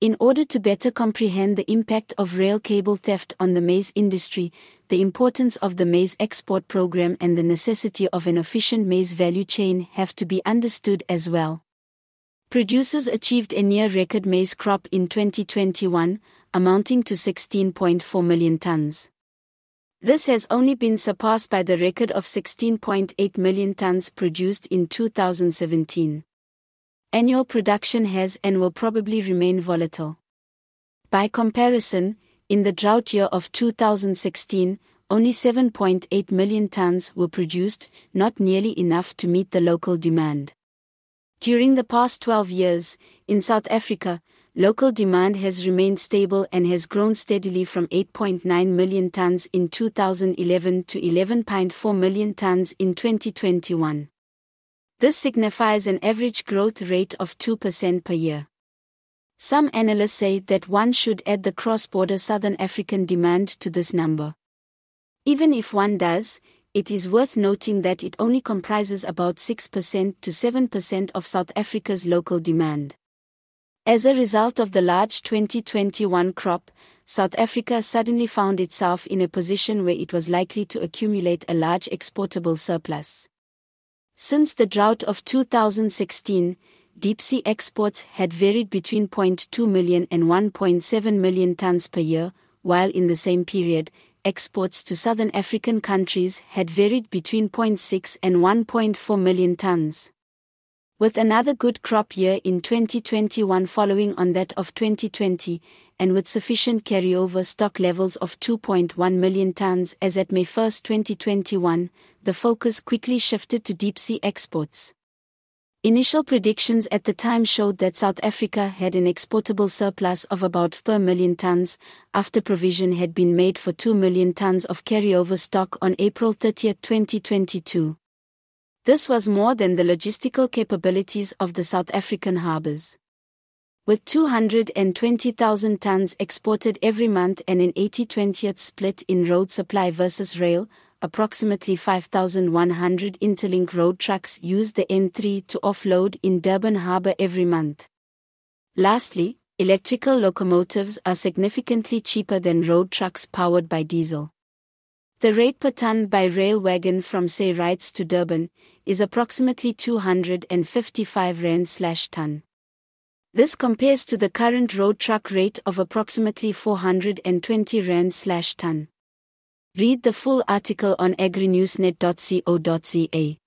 In order to better comprehend the impact of rail cable theft on the maize industry, the importance of the maize export program and the necessity of an efficient maize value chain have to be understood as well. Producers achieved a near record maize crop in 2021, amounting to 16.4 million tons. This has only been surpassed by the record of 16.8 million tons produced in 2017 annual production has and will probably remain volatile. By comparison, in the drought year of 2016, only 7.8 million tons were produced, not nearly enough to meet the local demand. During the past 12 years, in South Africa, local demand has remained stable and has grown steadily from 8.9 million tons in 2011 to 11.4 million tons in 2021. This signifies an average growth rate of 2% per year. Some analysts say that one should add the cross border Southern African demand to this number. Even if one does, it is worth noting that it only comprises about 6% to 7% of South Africa's local demand. As a result of the large 2021 crop, South Africa suddenly found itself in a position where it was likely to accumulate a large exportable surplus. Since the drought of 2016, deep sea exports had varied between 0.2 million and 1.7 million tons per year, while in the same period, exports to southern African countries had varied between 0.6 and 1.4 million tons. With another good crop year in 2021 following on that of 2020, and with sufficient carryover stock levels of 2.1 million tons as at May 1, 2021, the focus quickly shifted to deep sea exports. Initial predictions at the time showed that South Africa had an exportable surplus of about 4 million tons, after provision had been made for 2 million tons of carryover stock on April 30, 2022. This was more than the logistical capabilities of the South African harbors. With 220,000 tons exported every month and an 80-20th split in road supply versus rail, approximately 5,100 Interlink road trucks use the N3 to offload in Durban Harbour every month. Lastly, electrical locomotives are significantly cheaper than road trucks powered by diesel. The rate per ton by rail wagon from say Reitz to Durban is approximately 255 rand slash ton. This compares to the current road truck rate of approximately 420 rand slash ton. Read the full article on agrinewsnet.co.za.